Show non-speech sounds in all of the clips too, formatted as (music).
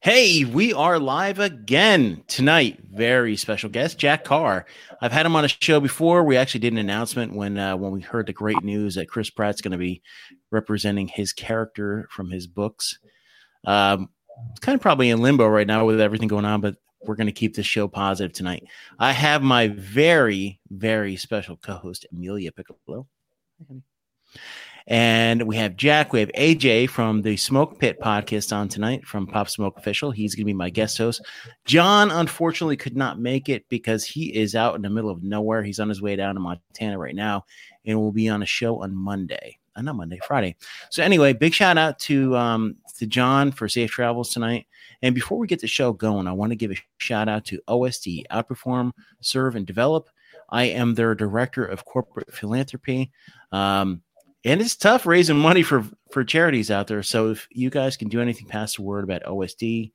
Hey, we are live again tonight. Very special guest, Jack Carr. I've had him on a show before. We actually did an announcement when uh, when we heard the great news that Chris Pratt's going to be representing his character from his books. Um, it's kind of probably in limbo right now with everything going on, but we're going to keep the show positive tonight. I have my very, very special co-host Emelia Piccolo. And we have Jack, we have AJ from the Smoke Pit podcast on tonight from Pop Smoke Official. He's going to be my guest host. John, unfortunately, could not make it because he is out in the middle of nowhere. He's on his way down to Montana right now and will be on a show on Monday. Uh, not Monday, Friday. So, anyway, big shout out to, um, to John for safe travels tonight. And before we get the show going, I want to give a shout out to OSD, Outperform, Serve, and Develop. I am their director of corporate philanthropy. Um, and it's tough raising money for for charities out there. So if you guys can do anything, pass the word about OSD.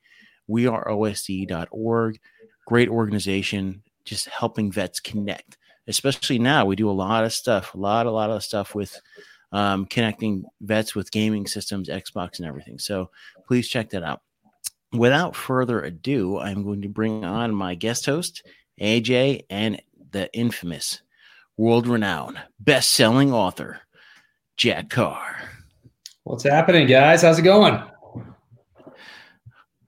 We are OSD.org. Great organization, just helping vets connect. Especially now, we do a lot of stuff, a lot, a lot of stuff with um, connecting vets with gaming systems, Xbox, and everything. So please check that out. Without further ado, I'm going to bring on my guest host, AJ, and the infamous, world renowned, best selling author, Jack Carr. What's happening, guys? How's it going?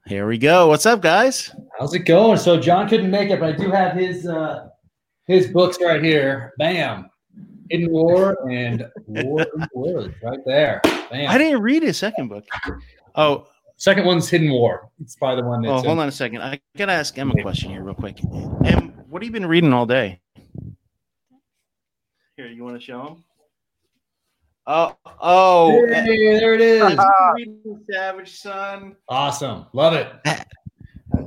Here we go. What's up, guys? How's it going? So John couldn't make it, but I do have his uh his books right here. Bam. Hidden War and War in the Woods right there. Bam. I didn't read his second book. Oh, second one's Hidden War. It's probably the one that's Oh, hold on a second. I gotta ask Em a question here real quick. Em, what have you been reading all day? Here, you want to show him? Oh, oh, Hey, there it is. (laughs) Savage Son. awesome. Love it. (laughs)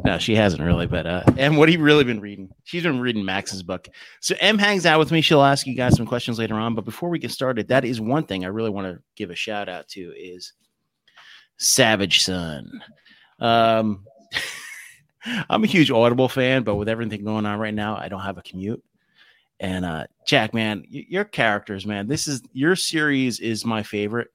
No, she hasn't really, but uh, Em, what have you really been reading? She's been reading Max's book. So Em hangs out with me. She'll ask you guys some questions later on. But before we get started, that is one thing I really want to give a shout out to is Savage Son. Um, (laughs) I'm a huge Audible fan, but with everything going on right now, I don't have a commute. And uh, Jack, man, your characters, man, this is your series is my favorite.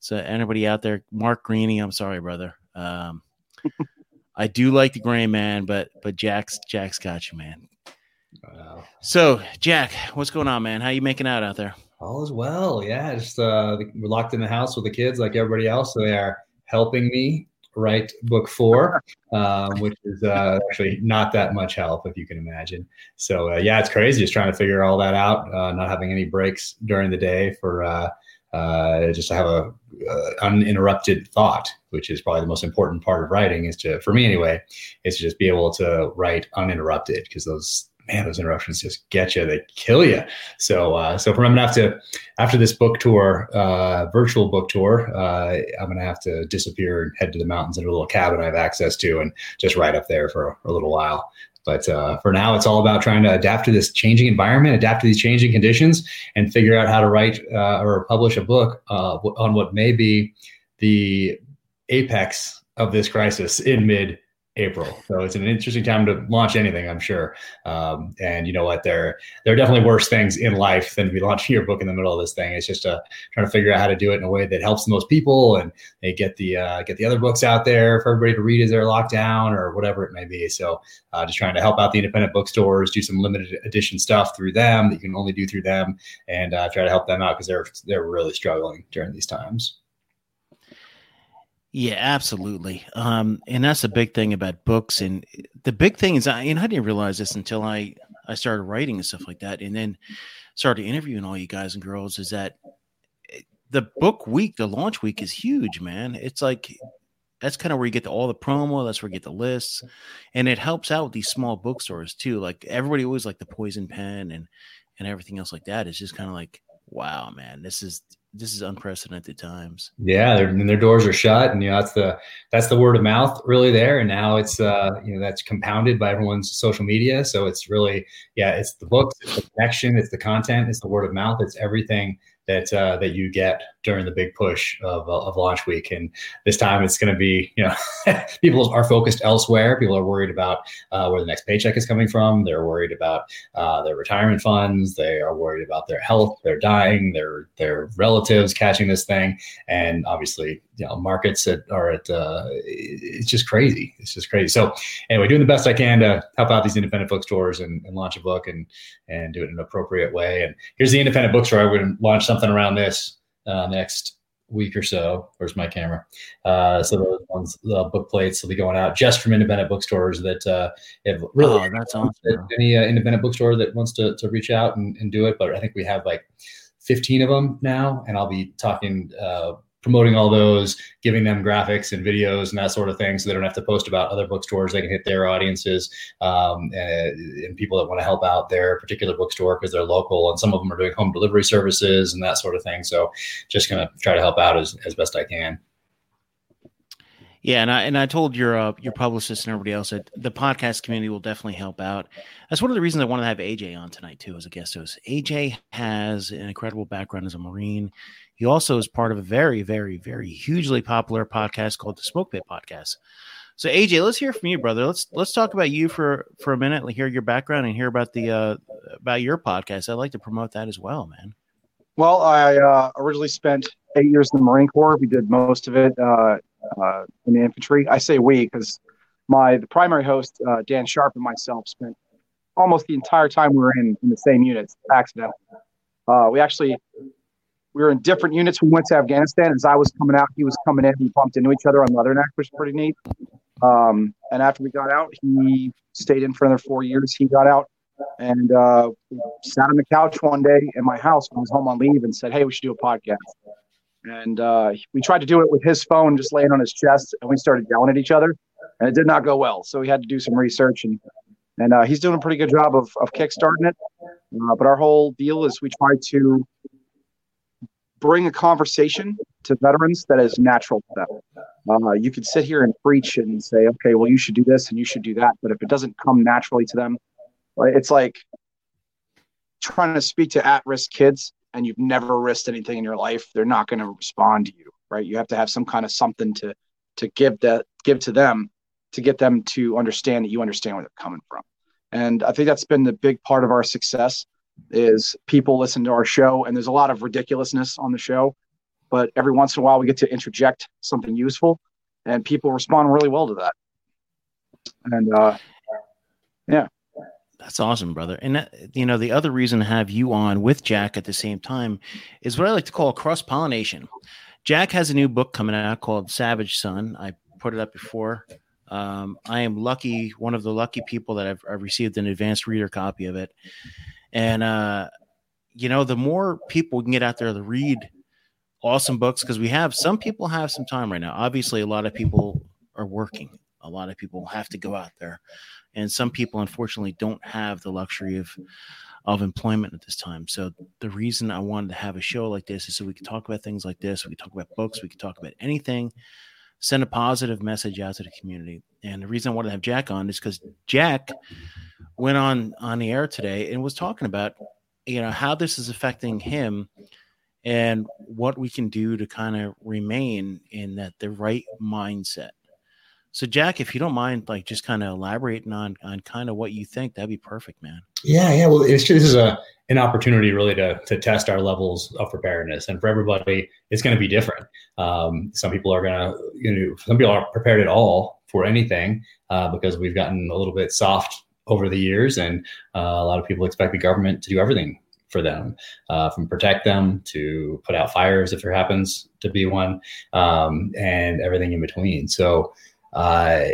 So anybody out there, Mark Greaney, I'm sorry, brother. Um, (laughs) I do like the Gray Man, but but Jack's Jack's got you, man. Wow. So Jack, what's going on, man? How you making out out there? All is well. Yeah, just uh, we're locked in the house with the kids like everybody else. So they are helping me write book four, um, which is uh, actually not that much help, if you can imagine. So uh, yeah, it's crazy just trying to figure all that out. Uh, not having any breaks during the day for uh, uh, just to have a uh, uninterrupted thought, which is probably the most important part of writing. Is to, for me anyway, is to just be able to write uninterrupted because those man, those interruptions just get you. They kill you. So, uh, so I'm gonna have to after this book tour, uh, virtual book tour, uh, I'm gonna have to disappear and head to the mountains in a little cabin I have access to, and just ride up there for a little while. But uh, for now, it's all about trying to adapt to this changing environment, adapt to these changing conditions, and figure out how to write uh, or publish a book uh, on what may be the apex of this crisis in mid April. So it's an interesting time to launch anything, I'm sure. Um, and you know what? There, there are definitely worse things in life than to be launching your book in the middle of this thing. It's just uh, trying to figure out how to do it in a way that helps the most people and they get the uh, get the other books out there for everybody to read as they're locked down or whatever it may be. So uh, just trying to help out the independent bookstores, do some limited edition stuff through them that you can only do through them, and uh, try to help them out because they're they're really struggling during these times. Yeah, absolutely. Um, and that's the big thing about books. And the big thing is, I, and I didn't realize this until I I started writing and stuff like that, and then started interviewing all you guys and girls. Is that eh, the book week, the launch week, is huge, man. It's like that's kind of where you get the, all the promo. That's where you get the lists, and it helps out with these small bookstores too. Like everybody always like the Poison Pen and and everything else like that. It's just kind of like, wow, man, this is this is unprecedented times. Yeah, and their doors are shut, and you know that's the that's the word of mouth really there. And now it's uh, you know that's compounded by everyone's social media. So it's really yeah, it's the books, it's the connection, it's the content, it's the word of mouth, it's everything that uh, that you get during the big push of, of launch week. And this time it's going to be, you know, (laughs) people are focused elsewhere. People are worried about uh, where the next paycheck is coming from. They're worried about uh, their retirement funds. They are worried about their health. They're dying. Their their relatives catching this thing, and obviously, you know, markets that are at uh, it's just crazy. It's just crazy. So anyway, doing the best I can to help out these independent bookstores and, and launch a book and and do it in an appropriate way. And here's the independent bookstore. I would launch something around this uh, next week or so. Where's my camera? Uh, so those ones, the book plates will be going out just from independent bookstores that uh, have really. Oh, that's awesome. Any uh, independent bookstore that wants to, to reach out and, and do it, but I think we have like 15 of them now, and I'll be talking uh, promoting all those, giving them graphics and videos and that sort of thing, so they don't have to post about other bookstores. They can hit their audiences um, and, and, people that want to help out their particular bookstore because they're local. And some of them are doing home delivery services and that sort of thing. So just gonna try to help out as, as best I can. Yeah, and I and I told your uh, your publicist and everybody else that the podcast community will definitely help out. That's one of the reasons I wanted to have AJ on tonight too as a guest host. AJ has an incredible background as a Marine. He also is part of a very, very, very hugely popular podcast called the Smoke Pit Podcast. So AJ, let's hear from you, brother. Let's let's talk about you for for a minute. Hear your background and hear about the uh, about your podcast. I'd like to promote that as well, man. Well, I uh, originally spent eight years in the Marine Corps. We did most of it uh, uh, in the infantry. I say we because my the primary host uh, Dan Sharp and myself spent almost the entire time we were in in the same units. Accidental. Uh, we actually we were in different units. We went to Afghanistan. As I was coming out, he was coming in. We bumped into each other on Leatherneck, which was pretty neat. Um, and after we got out, he stayed in for another four years. He got out and uh, sat on the couch one day in my house when I was home on leave and said, "Hey, we should do a podcast." And uh, we tried to do it with his phone just laying on his chest, and we started yelling at each other, and it did not go well. So we had to do some research, and and uh, he's doing a pretty good job of of kickstarting it. Uh, but our whole deal is we try to bring a conversation to veterans that is natural to them. Uh, you could sit here and preach and say, okay, well, you should do this and you should do that. But if it doesn't come naturally to them, it's like trying to speak to at risk kids and you've never risked anything in your life. They're not going to respond to you, right? You have to have some kind of something to to give that give to them to get them to understand that you understand where they're coming from. And I think that's been the big part of our success is people listen to our show and there's a lot of ridiculousness on the show but every once in a while we get to interject something useful and people respond really well to that and uh yeah that's awesome brother. And that, you know the other reason to have you on with jack at the same time is what i like to call cross pollination jack has a new book coming out called savage son. I put it up before. Um, i am lucky one of the lucky people that I've, I've received an advanced reader copy of it. And uh, you know, the more people can get out there to read awesome books, because we have some people have some time right now. Obviously, a lot of people are working. A lot of people have to go out there, and some people unfortunately don't have the luxury of of employment at this time. So the reason I wanted to have a show like this is so we can talk about things like this. We can talk about books. We can talk about anything. Send a positive message out to the community. And the reason I wanted to have Jack on is because Jack went on on the air today and was talking about you know how this is affecting him and what we can do to kind of remain in that the right mindset so jack if you don't mind like just kind of elaborating on on kind of what you think that'd be perfect man yeah yeah well it's this is a an opportunity really to to test our levels of preparedness and for everybody it's going to be different um, some people are going to you know some people aren't prepared at all for anything uh, because we've gotten a little bit soft over the years, and uh, a lot of people expect the government to do everything for them, uh, from protect them to put out fires if there happens to be one, um, and everything in between. So uh,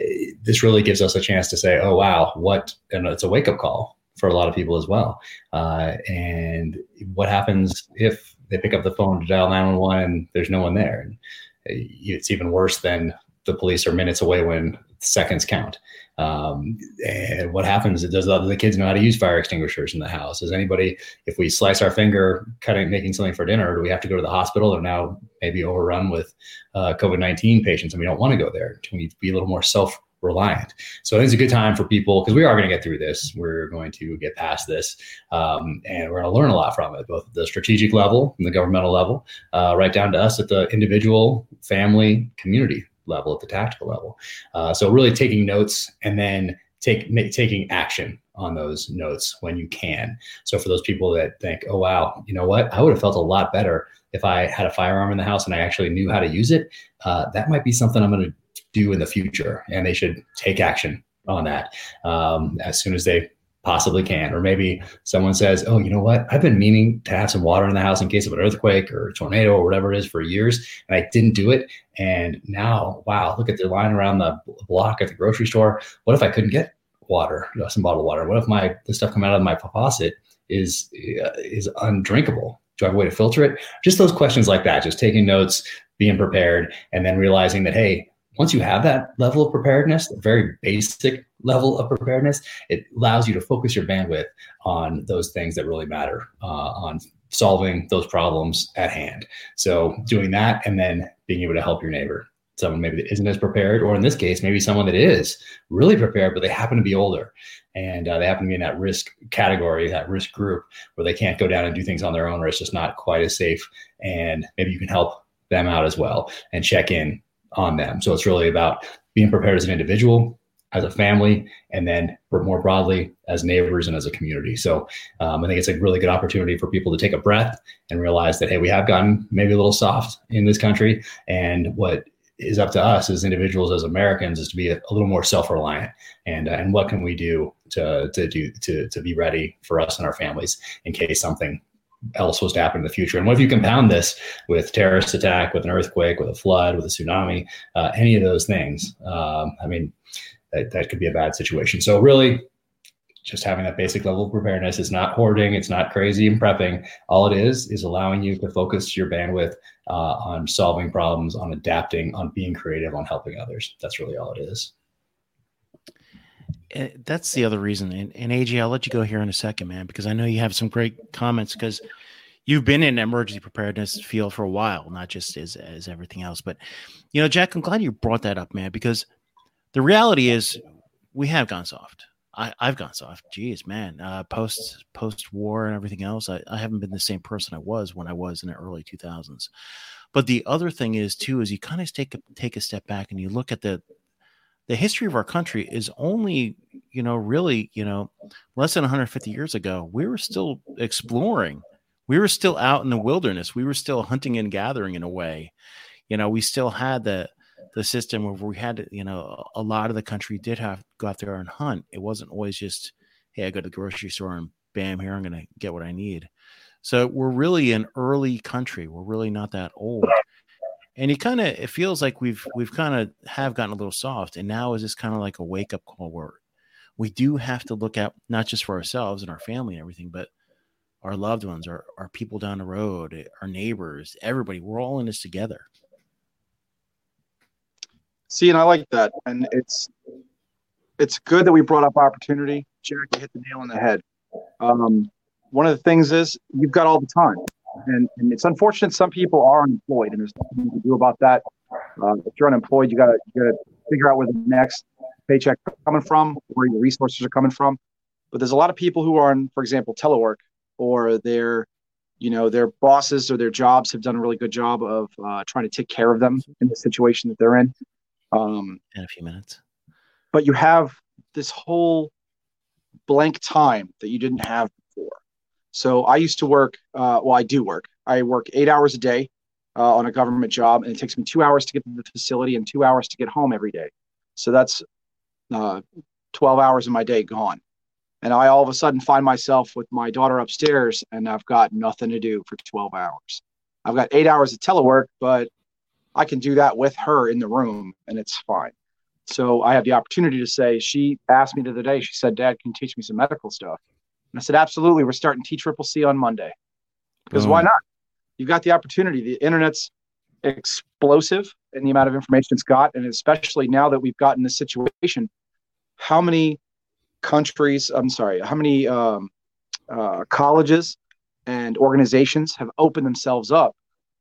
this really gives us a chance to say, "Oh wow, what?" And it's a wake up call for a lot of people as well. Uh, and what happens if they pick up the phone to dial 911 and there's no one there? And uh, it's even worse than the police are minutes away when seconds count. Um, and what happens? Does the, the kids know how to use fire extinguishers in the house? Does anybody, if we slice our finger cutting, making something for dinner, do we have to go to the hospital or now maybe overrun with uh, COVID 19 patients and we don't want to go there? Do we need to be a little more self reliant. So I think it's a good time for people because we are going to get through this. We're going to get past this, um, and we're going to learn a lot from it, both at the strategic level and the governmental level, uh, right down to us at the individual, family, community level, at the tactical level. Uh, so really taking notes and then take taking action on those notes when you can. So for those people that think, oh wow, you know what, I would have felt a lot better if I had a firearm in the house and I actually knew how to use it. Uh, that might be something I'm going to do in the future, and they should take action on that um, as soon as they possibly can. Or maybe someone says, "Oh, you know what? I've been meaning to have some water in the house in case of an earthquake or tornado or whatever it is for years, and I didn't do it. And now, wow, look at the line around the block at the grocery store. What if I couldn't get water, some bottled water? What if my the stuff coming out of my faucet is uh, is undrinkable? Do I have a way to filter it? Just those questions like that. Just taking notes, being prepared, and then realizing that hey, once you have that level of preparedness, the very basic level of preparedness, it allows you to focus your bandwidth on those things that really matter, uh, on solving those problems at hand. So doing that and then being able to help your neighbor, someone maybe that isn't as prepared, or in this case, maybe someone that is really prepared, but they happen to be older and uh, they happen to be in that risk category, that risk group where they can't go down and do things on their own, or it's just not quite as safe. And maybe you can help them out as well and check in on them. So it's really about being prepared as an individual, as a family, and then more broadly as neighbors and as a community. So um, I think it's a really good opportunity for people to take a breath and realize that hey, we have gotten maybe a little soft in this country, and what is up to us as individuals, as Americans, is to be a, a little more self-reliant, and uh, and what can we do to to do to to be ready for us and our families in case something else was to happen in the future. And what if you compound this with terrorist attack, with an earthquake, with a flood, with a tsunami, uh, any of those things? Um, I mean, that, that could be a bad situation. So really, just having that basic level of preparedness is not hoarding. It's not crazy and prepping. All it is is allowing you to focus your bandwidth uh, on solving problems, on adapting, on being creative, on helping others. That's really all it is. Eh, that's the other reason. And, and AJ, I'll let you go here in a second, man, because I know you have some great comments because you've been in emergency preparedness field for a while, not just as as everything else. But you know, Jack, I'm glad you brought that up, man, because the reality is we have gone soft. I, have gone soft. Jeez, man. Uh, post post war and everything else, I, I haven't been the same person I was when I was in the early 2000s. But the other thing is too is you kind of take a, take a step back and you look at the the history of our country is only, you know, really, you know, less than 150 years ago. We were still exploring. We were still out in the wilderness. We were still hunting and gathering in a way. You know, we still had the the system where we had, you know, a lot of the country did have go out there and hunt. It wasn't always just, hey, I go to the grocery store and bam, here I'm going to get what I need. So we're really an early country. We're really not that old and you kind of it feels like we've we've kind of have gotten a little soft and now is this kind of like a wake up call where we do have to look at not just for ourselves and our family and everything but our loved ones our, our people down the road our neighbors everybody we're all in this together see and i like that and it's it's good that we brought up opportunity jack hit the nail on the head um, one of the things is you've got all the time and, and it's unfortunate some people are unemployed, and there's nothing you can do about that. Uh, if you're unemployed, you gotta you gotta figure out where the next paycheck coming from, where your resources are coming from. But there's a lot of people who are on, for example, telework, or their, you know, their bosses or their jobs have done a really good job of uh, trying to take care of them in the situation that they're in. Um, in a few minutes. But you have this whole blank time that you didn't have before. so I used to work, uh, well, I do work. I work eight hours a day uh, on a government job, and it takes me two hours to get to the facility and two hours to get home every day. So that's uh, 12 hours of my day gone. And I all of a sudden find myself with my daughter upstairs, and I've got nothing to do for 12 hours. I've got eight hours of telework, but I can do that with her in the room, and it's fine. So I have the opportunity to say, she asked me to the other day, she said, Dad, can you teach me some medical stuff? And I said, absolutely. We're starting T Triple C on Monday. Because why not? You've got the opportunity. The internet's explosive in the amount of information it's got. And especially now that we've gotten this situation, how many countries, I'm sorry, how many um, uh, colleges and organizations have opened themselves up?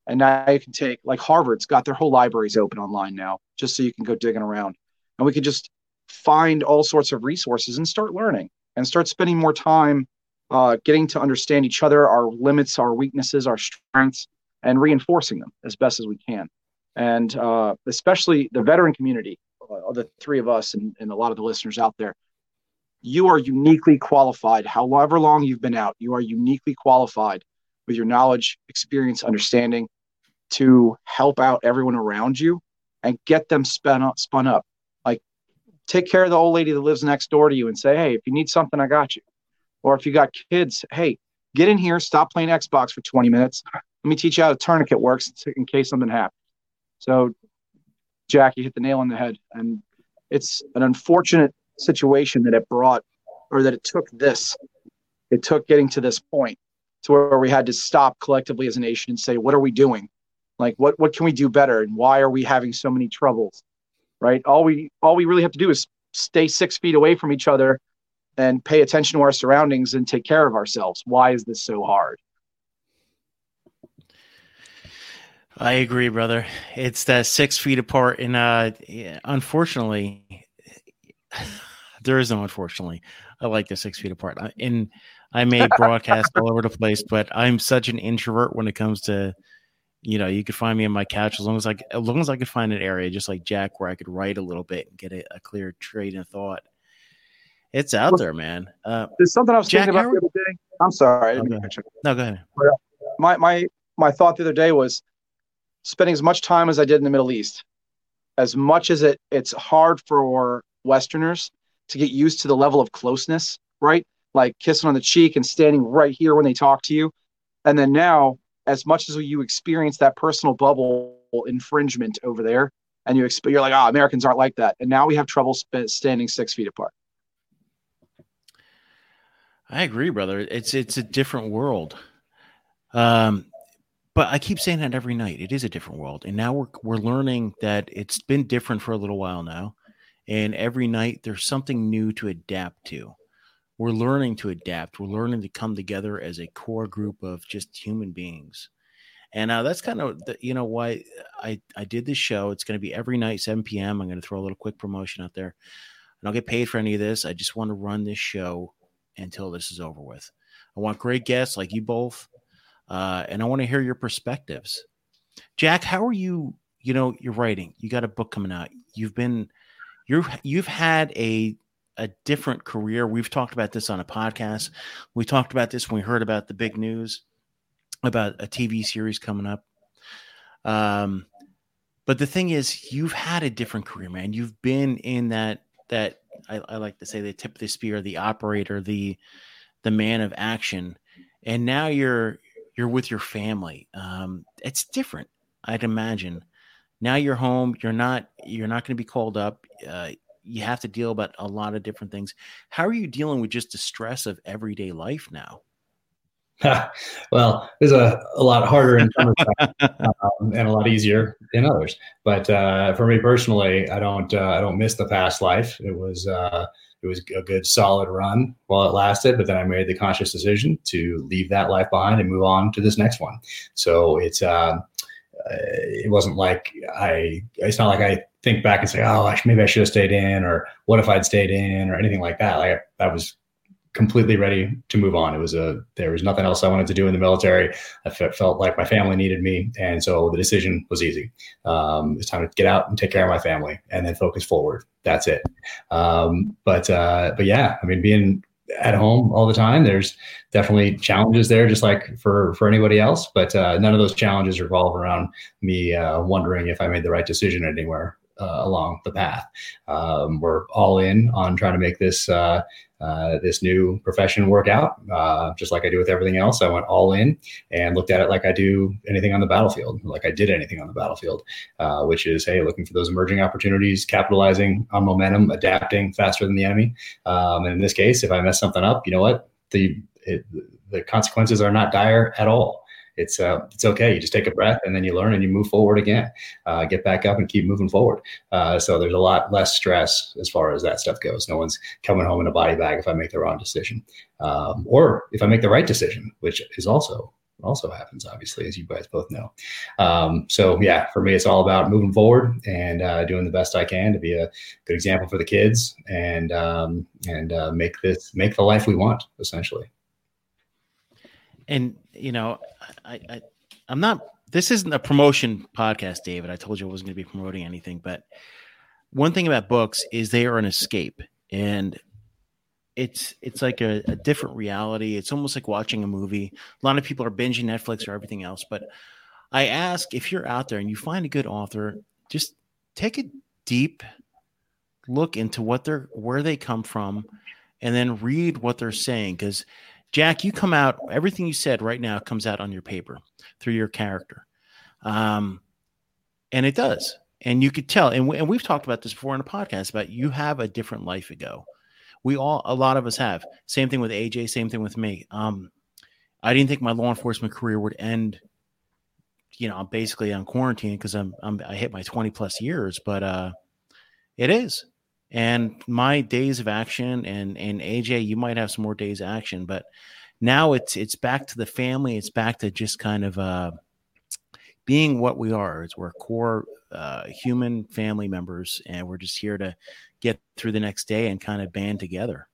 And now you can take, like Harvard's got their whole libraries open online now, just so you can go digging around. And we can just find all sorts of resources and start learning and start spending more time uh, getting to understand each other, our limits, our weaknesses, our strengths, and reinforcing them as best as we can. And uh, especially the veteran community, uh, the three of us and, and a lot of the listeners out there, you are uniquely qualified. However long you've been out, you are uniquely qualified with your knowledge, experience, understanding to help out everyone around you and get them spun up, spun up. Like take care of the old lady that lives next door to you and say, Hey, if you need something, I got you. Or if you got kids, Hey, get in here, stop playing Xbox for 20 minutes. Let me teach you how a tourniquet works in case something happens. So Jack, you hit the nail on the head. And it's an unfortunate situation that it brought or that it took this. It took getting to this point to where we had to stop collectively as a nation and say, what are we doing? Like what what can we do better? And why are we having so many troubles? Right? All we all we really have to do is stay six feet away from each other and pay attention to our surroundings and take care of ourselves. Why is this so hard? I agree, brother. It's that six feet apart, and uh, unfortunately, (sighs) there is no unfortunately. I like the six feet apart, and I may broadcast all over the place, but I'm such an introvert when it comes to, you know, you could find me on my couch as long as I, as long as I could find an area just like Jack where I could write a little bit and get a, a clear train of thought. It's out there, man. Uh, There's something I was Jack, thinking about the other day. I'm sorry. Okay. No, go ahead. My my my thought the other day was spending as much time as I did in the Middle East, as much as it it's hard for Westerners to get used to the level of closeness, right? Like kissing on the cheek and standing right here when they talk to you. And then now, as much as you experience that personal bubble infringement over there, and you exp- you're like, oh, Americans aren't like that. And now we have trouble sp- standing six feet apart. I agree, brother. It's it's a different world. Um, but I keep saying that every night. It is a different world, and now we're we're learning that it's been different for a little while now, and every night there's something new to adapt to. We're learning to adapt. We're learning to come together as a core group of just human beings, and uh, that's kind of the, you know why I I did this show. It's going to be every night 7 p.m. I'm going to throw a little quick promotion out there. I don't get paid for any of this. I just want to run this show until this is over with. I want great guests like you both uh, and I want to hear your perspectives. Jack, how are you? You know, you're writing. You got a book coming out. You've been, you're, you've had a a different career. We've talked about this on a podcast. We talked about this when we heard about the big news about a TV series coming up. Um, but the thing is, you've had a different career, man. You've been in that that I, I like to say the tip of the spear, the operator, the the man of action, and now you're you're with your family. Um, it's different, I'd imagine. Now you're home. You're not. You're not going to be called up. Uh, you have to deal about a lot of different things. How are you dealing with just the stress of everyday life now? (laughs) well, it's a, a lot harder in some (laughs) um, and a lot easier in others. But uh, for me personally, I don't uh, I don't miss the past life. It was uh, it was a good solid run while it lasted, but then I made the conscious decision to leave that life behind and move on to this next one. So it's uh, it wasn't like I it's not like I think back and say, oh, maybe I should have stayed in, or what if I'd stayed in, or anything like that. Like that was completely ready to move on. It was a there was nothing else I wanted to do in the military. I felt like my family needed me, and so the decision was easy. Um, it's time to get out and take care of my family, and then focus forward. That's it. Um, but uh, but yeah, I mean, being at home all the time, there's definitely challenges there, just like for for anybody else. But uh, none of those challenges revolve around me uh, wondering if I made the right decision anywhere uh, along the path. Um, we're all in on trying to make this uh, uh, this new profession work out, uh, just like I do with everything else. I went all in and looked at it like I do anything on the battlefield, like I did anything on the battlefield, uh, which is hey, looking for those emerging opportunities, capitalizing on momentum, adapting faster than the enemy. Um, and in this case, if I mess something up, you know what the it, the consequences are not dire at all it's uh, it's okay. You just take a breath and then you learn and you move forward again. Uh, get back up and keep moving forward. Uh, so there's a lot less stress as far as that stuff goes. No one's coming home in a body bag if I make the wrong decision, um, or if I make the right decision, which is also also happens, obviously, as you guys both know. Um, so yeah, for me, it's all about moving forward and uh, doing the best I can to be a good example for the kids and um, and uh, make this make the life we want, essentially. And you know, I, I I'm not. This isn't a promotion podcast, David. I told you I wasn't going to be promoting anything, but one thing about books is they are an escape, and it's it's like a, a, different reality. It's almost like watching a movie. A lot of people are binging Netflix or everything else, but I ask if you're out there and you find a good author, just take a deep look into what they're where they come from, and then read what they're saying. Because Jack, you come out everything you said right now comes out on your paper through your character, um, and it does. And you could tell, and, we, and we've talked about this before in a podcast about you have a different life ago we all, a lot of us have. Same thing with AJ. Same thing with me. Um, I didn't think my law enforcement career would end. You know, I'm basically on quarantine because I'm, I'm I hit my 20 plus years, but uh, it is. And my days of action and and AJ, you might have some more days of action, but now it's it's back to the family. It's back to just kind of uh, being what we are. It's we're core uh, human family members, and we're just here to get through the next day and kind of band together.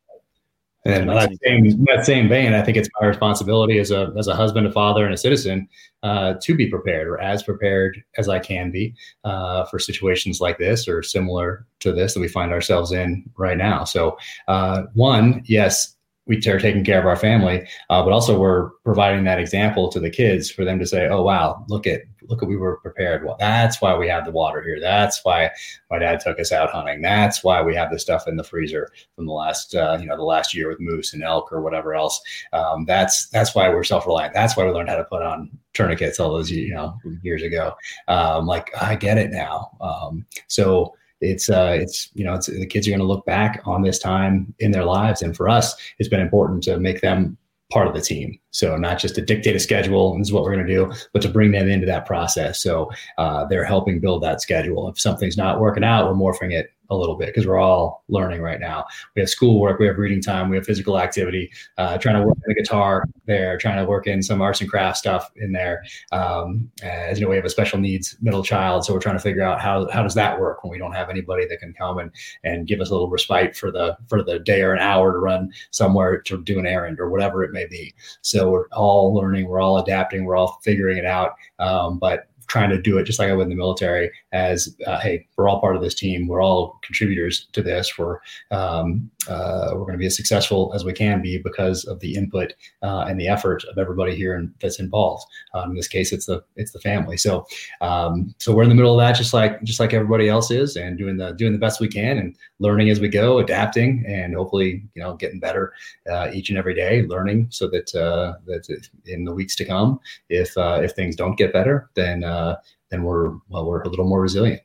And that same, that same vein, I think it's my responsibility as a as a husband, a father, and a citizen uh, to be prepared, or as prepared as I can be uh, for situations like this or similar to this that we find ourselves in right now. So, uh, one, yes, we are taking care of our family, uh, but also we're providing that example to the kids for them to say, "Oh wow, look at look at we were prepared. Well, that's why we have the water here. That's why my dad took us out hunting. That's why we have the stuff in the freezer from the last uh, you know the last year with moose and elk or whatever else. Um, that's that's why we're self reliant. That's why we learned how to put on tourniquets all those you know years ago. Um, like I get it now. Um, so it's uh, it's you know it's the kids are going to look back on this time in their lives, and for us, it's been important to make them part of the team. So not just to dictate a schedule this is what we're going to do, but to bring them into that process. So uh, they're helping build that schedule. If something's not working out, we're morphing it a little bit because we're all learning right now. We have schoolwork, we have reading time, we have physical activity, uh, trying to work in the guitar there, trying to work in some arts and crafts stuff in there. Um, as you know, we have a special needs middle child, so we're trying to figure out how how does that work when we don't have anybody that can come and and give us a little respite for the for the day or an hour to run somewhere to do an errand or whatever it may be. So we're all learning, we're all adapting, we're all figuring it out. Um, but trying to do it just like I would in the military as, uh, hey, we're all part of this team. We're all contributors to this. We're, um, uh, we're going to be as successful as we can be because of the input uh, and the effort of everybody here in, that's involved. Um, in this case, it's the, it's the family. So, um, so we're in the middle of that, just like, just like everybody else is and doing the, doing the best we can and learning as we go, adapting and hopefully, you know, getting better uh, each and every day, learning so that, uh, that in the weeks to come, if, uh, if things don't get better, then, uh, then we're well, we're a little more resilient.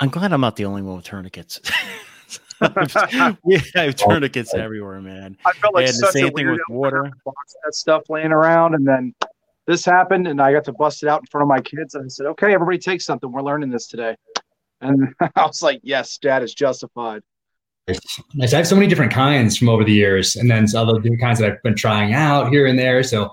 I'm glad I'm not the only one with tourniquets. (laughs) we have tourniquets everywhere, man. I felt like and such the same thing with water. Box that stuff laying around, and then this happened, and I got to bust it out in front of my kids, and I said, "Okay, everybody, take something. We're learning this today." And (laughs) I was like, "Yes, Dad is justified." Nice. I have so many different kinds from over the years, and then other different kinds that I've been trying out here and there. So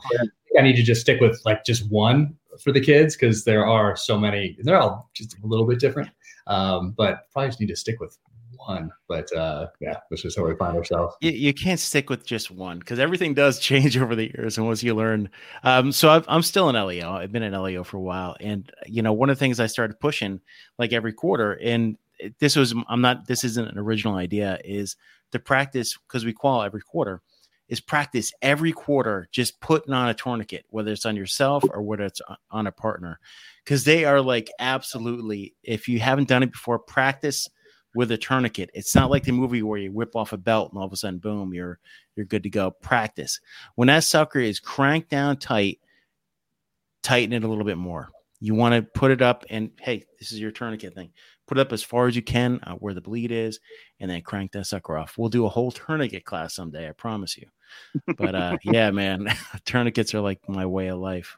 I need to just stick with like just one for the kids because there are so many. They're all just a little bit different, um, but probably just need to stick with one. But uh, yeah, this is how we find ourselves. You, you can't stick with just one because everything does (laughs) change over the years, and once you learn. Um, so i am still in LEO. I've been in LEO for a while, and you know, one of the things I started pushing like every quarter, and this was I'm not. This isn't an original idea. Is to practice because we qual every quarter is practice every quarter just putting on a tourniquet, whether it's on yourself or whether it's on a partner, because they are like absolutely. If you haven't done it before, practice with a tourniquet. It's not like the movie where you whip off a belt and all of a sudden, boom, you're you're good to go. Practice when that sucker is cranked down tight, tighten it a little bit more. You want to put it up, and hey, this is your tourniquet thing put it up as far as you can uh, where the bleed is, and then crank that sucker off. We'll do a whole tourniquet class someday, I promise you. But uh, yeah, man, (laughs) tourniquets are like my way of life.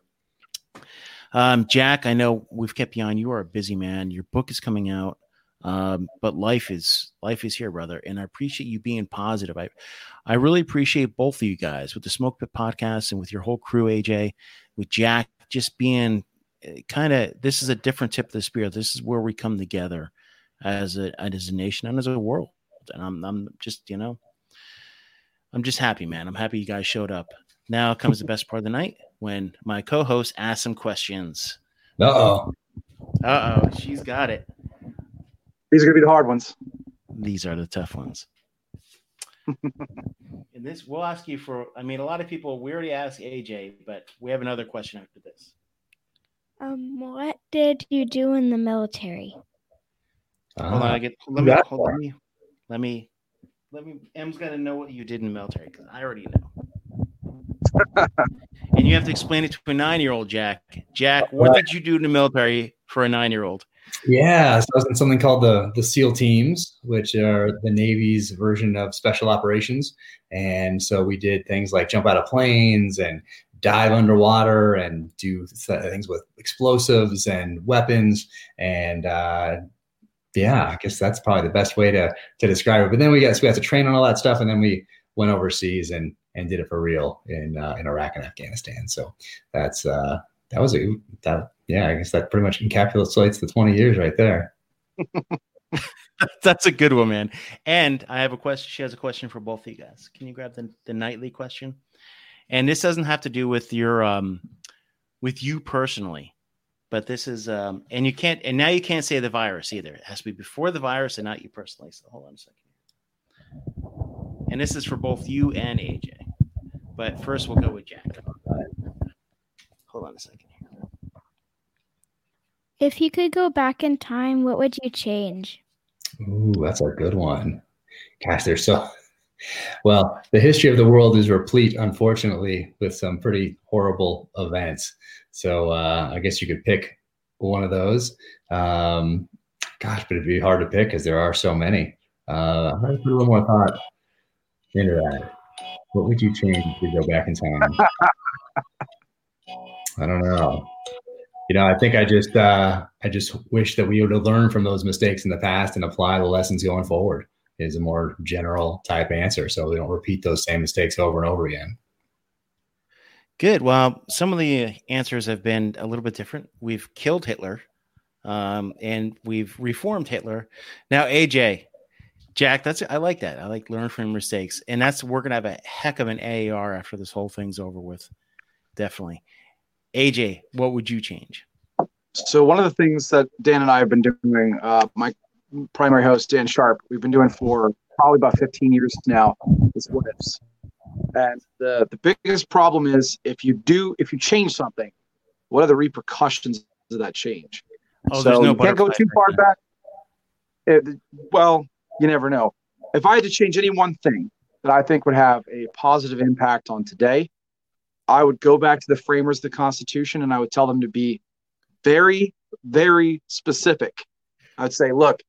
Um, Jack, I know we've kept you on. You are a busy man. Your book is coming out Um, but life is life is here, brother, and I appreciate you being positive. I I really appreciate both of you guys with the Smoke Pit podcast and with your whole crew, AJ, with Jack, just being eh, kind of this is a different tip of the spear. This is where we come together as a as a nation and as a world. And I'm I'm just you know I'm just happy, man. I'm happy you guys showed up. Now comes the best part of the night when my co-host asks some questions. Uh oh. Uh oh, she's got it. These are gonna be the hard ones. These are the tough ones. (laughs) and this, we'll ask you for. I mean, a lot of people. We already asked AJ, but we have another question after this. Um, what did you do in the military? hold on, I get. Let me. Hold, let me. Let me. Let me. M's got to know what you did in the military because I already know. (laughs) and you have to explain it to a nine-year-old, Jack. Jack, what did you do in the military for a nine-year-old? Yeah, so I was in something called the the SEAL teams, which are the Navy's version of special operations. And so we did things like jump out of planes and dive underwater and do th- things with explosives and weapons. And uh, yeah, I guess that's probably the best way to to describe it. But then we got so we had to train on all that stuff, and then we went overseas and and did it for real in uh, in Iraq and Afghanistan. So that's uh, that was a that yeah, I guess that pretty much encapsulates the 20 years right there. (laughs) That's a good one, man. And I have a question. She has a question for both of you guys. Can you grab the, the nightly question? And this doesn't have to do with your um with you personally, but this is um and you can't and now you can't say the virus either. It has to be before the virus and not you personally. So hold on a second. And this is for both you and AJ. But first we'll go with Jack. Hold on a second. If you could go back in time, what would you change? Ooh, that's a good one. Gosh, there's so well. The history of the world is replete, unfortunately, with some pretty horrible events. So uh, I guess you could pick one of those. Um, gosh, but it'd be hard to pick because there are so many. Uh, I'm put a little more thought into that. What would you change if you go back in time? I don't know you know, I think I just uh, I just wish that we would have learned from those mistakes in the past and apply the lessons going forward. Is a more general type answer, so we don't repeat those same mistakes over and over again. Good. Well, some of the answers have been a little bit different. We've killed Hitler, um, and we've reformed Hitler. Now, AJ, Jack, that's I like that. I like learn from mistakes, and that's we're gonna have a heck of an AAR after this whole thing's over with. Definitely. AJ, what would you change? So one of the things that Dan and I have been doing, uh, my primary host Dan Sharp, we've been doing for probably about 15 years now, is what ifs. And the the biggest problem is if you do if you change something, what are the repercussions of that change? Oh, so no you can't go too far back. It, well, you never know. If I had to change any one thing that I think would have a positive impact on today, I would go back to the framers of the Constitution and I would tell them to be very, very specific. I would say, look,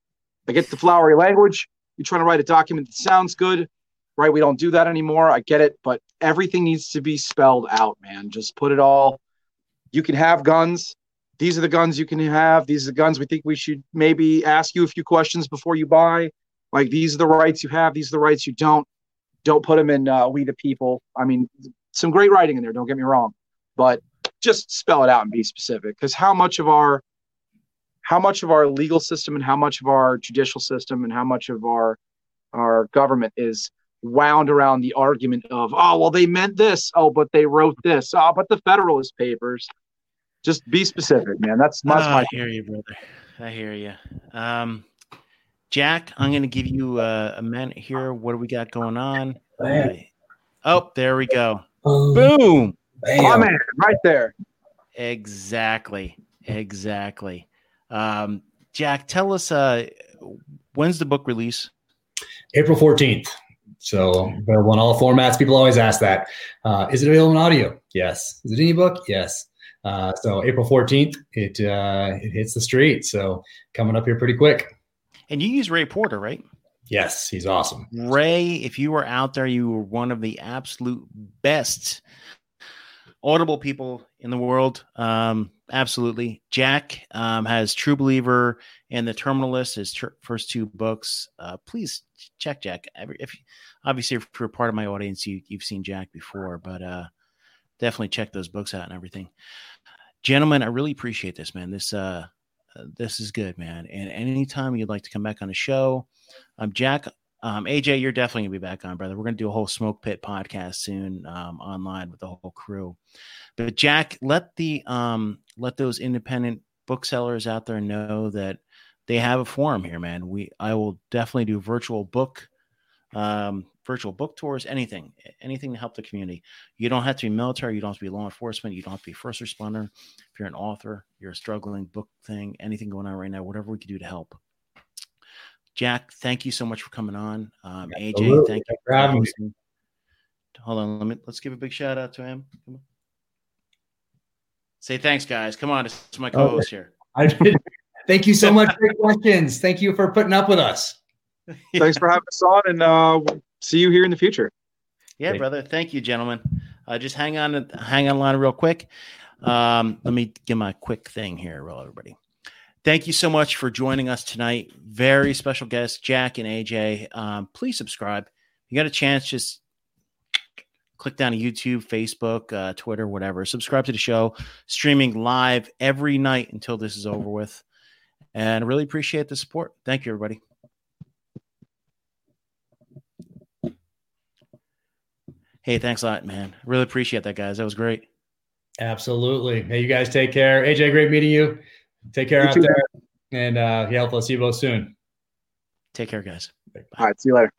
I get the flowery language. You're trying to write a document that sounds good, right? We don't do that anymore. I get it, but everything needs to be spelled out, man. Just put it all. You can have guns. These are the guns you can have. These are the guns we think we should maybe ask you a few questions before you buy. Like these are the rights you have. These are the rights you don't. Don't put them in uh, we the people. I mean, some great writing in there. Don't get me wrong, but just spell it out and be specific. Because how much of our how much of our legal system and how much of our judicial system and how much of our our government is wound around the argument of oh well they meant this oh but they wrote this oh but the Federalist Papers. Just be specific, man. That's, that's oh, my. I hear you, brother. I hear you. Um, Jack, I'm going to give you a, a minute here. What do we got going on? Oh, there we go. Boom. Oh man, right there. Exactly. Exactly. Um, Jack, tell us uh, when's the book release? April 14th. So available in all formats. People always ask that. Uh, is it available in audio? Yes. Is it an ebook? Yes. Uh, so April 14th, it uh, it hits the street. So coming up here pretty quick. And you use Ray Porter, right? Yes, he's awesome. Ray, if you were out there, you were one of the absolute best audible people in the world. Um, absolutely. Jack um, has True Believer and The Terminal List, his ter- first two books. Uh, please check Jack. Every, if obviously if you're part of my audience, you you've seen Jack before, but uh, definitely check those books out and everything. Gentlemen, I really appreciate this, man. This uh, uh this is good, man. And anytime you'd like to come back on the show, um, Jack, um, AJ, you're definitely gonna be back on, brother. We're gonna do a whole smoke pit podcast soon um, online with the whole crew. But Jack, let the um, let those independent booksellers out there know that they have a forum here, man. We I will definitely do virtual book, um, virtual book tours, anything, anything to help the community. You don't have to be military, you don't have to be law enforcement, you don't have to be first responder. If you're an author, you're a struggling book thing, anything going on right now, whatever we can do to help. Jack, thank you so much for coming on. Um, AJ, thank you for having me. Hold on, let me let's give a big shout out to him. Say thanks, guys. Come on, it's my co-host here. I did. Thank you so much for your questions. Thank you for putting up with us. (laughs) Thanks for having us on, and uh, see you here in the future. Yeah, brother. Thank you, gentlemen. Uh, just hang on, hang on line real quick. Um, let me give my quick thing here, real everybody. Thank you so much for joining us tonight. Very special guests, Jack and AJ. Um, please subscribe. If You got a chance, just click down to YouTube, Facebook, uh, Twitter, whatever. Subscribe to the show, streaming live every night until this is over with. And really appreciate the support. Thank you, everybody. Hey, thanks a lot, man. Really appreciate that, guys. That was great. Absolutely. Hey, you guys take care. AJ, great meeting you. Take care you out too. there. And uh, yeah, I'll see you both soon. Take care, guys. Bye. All right. See you later.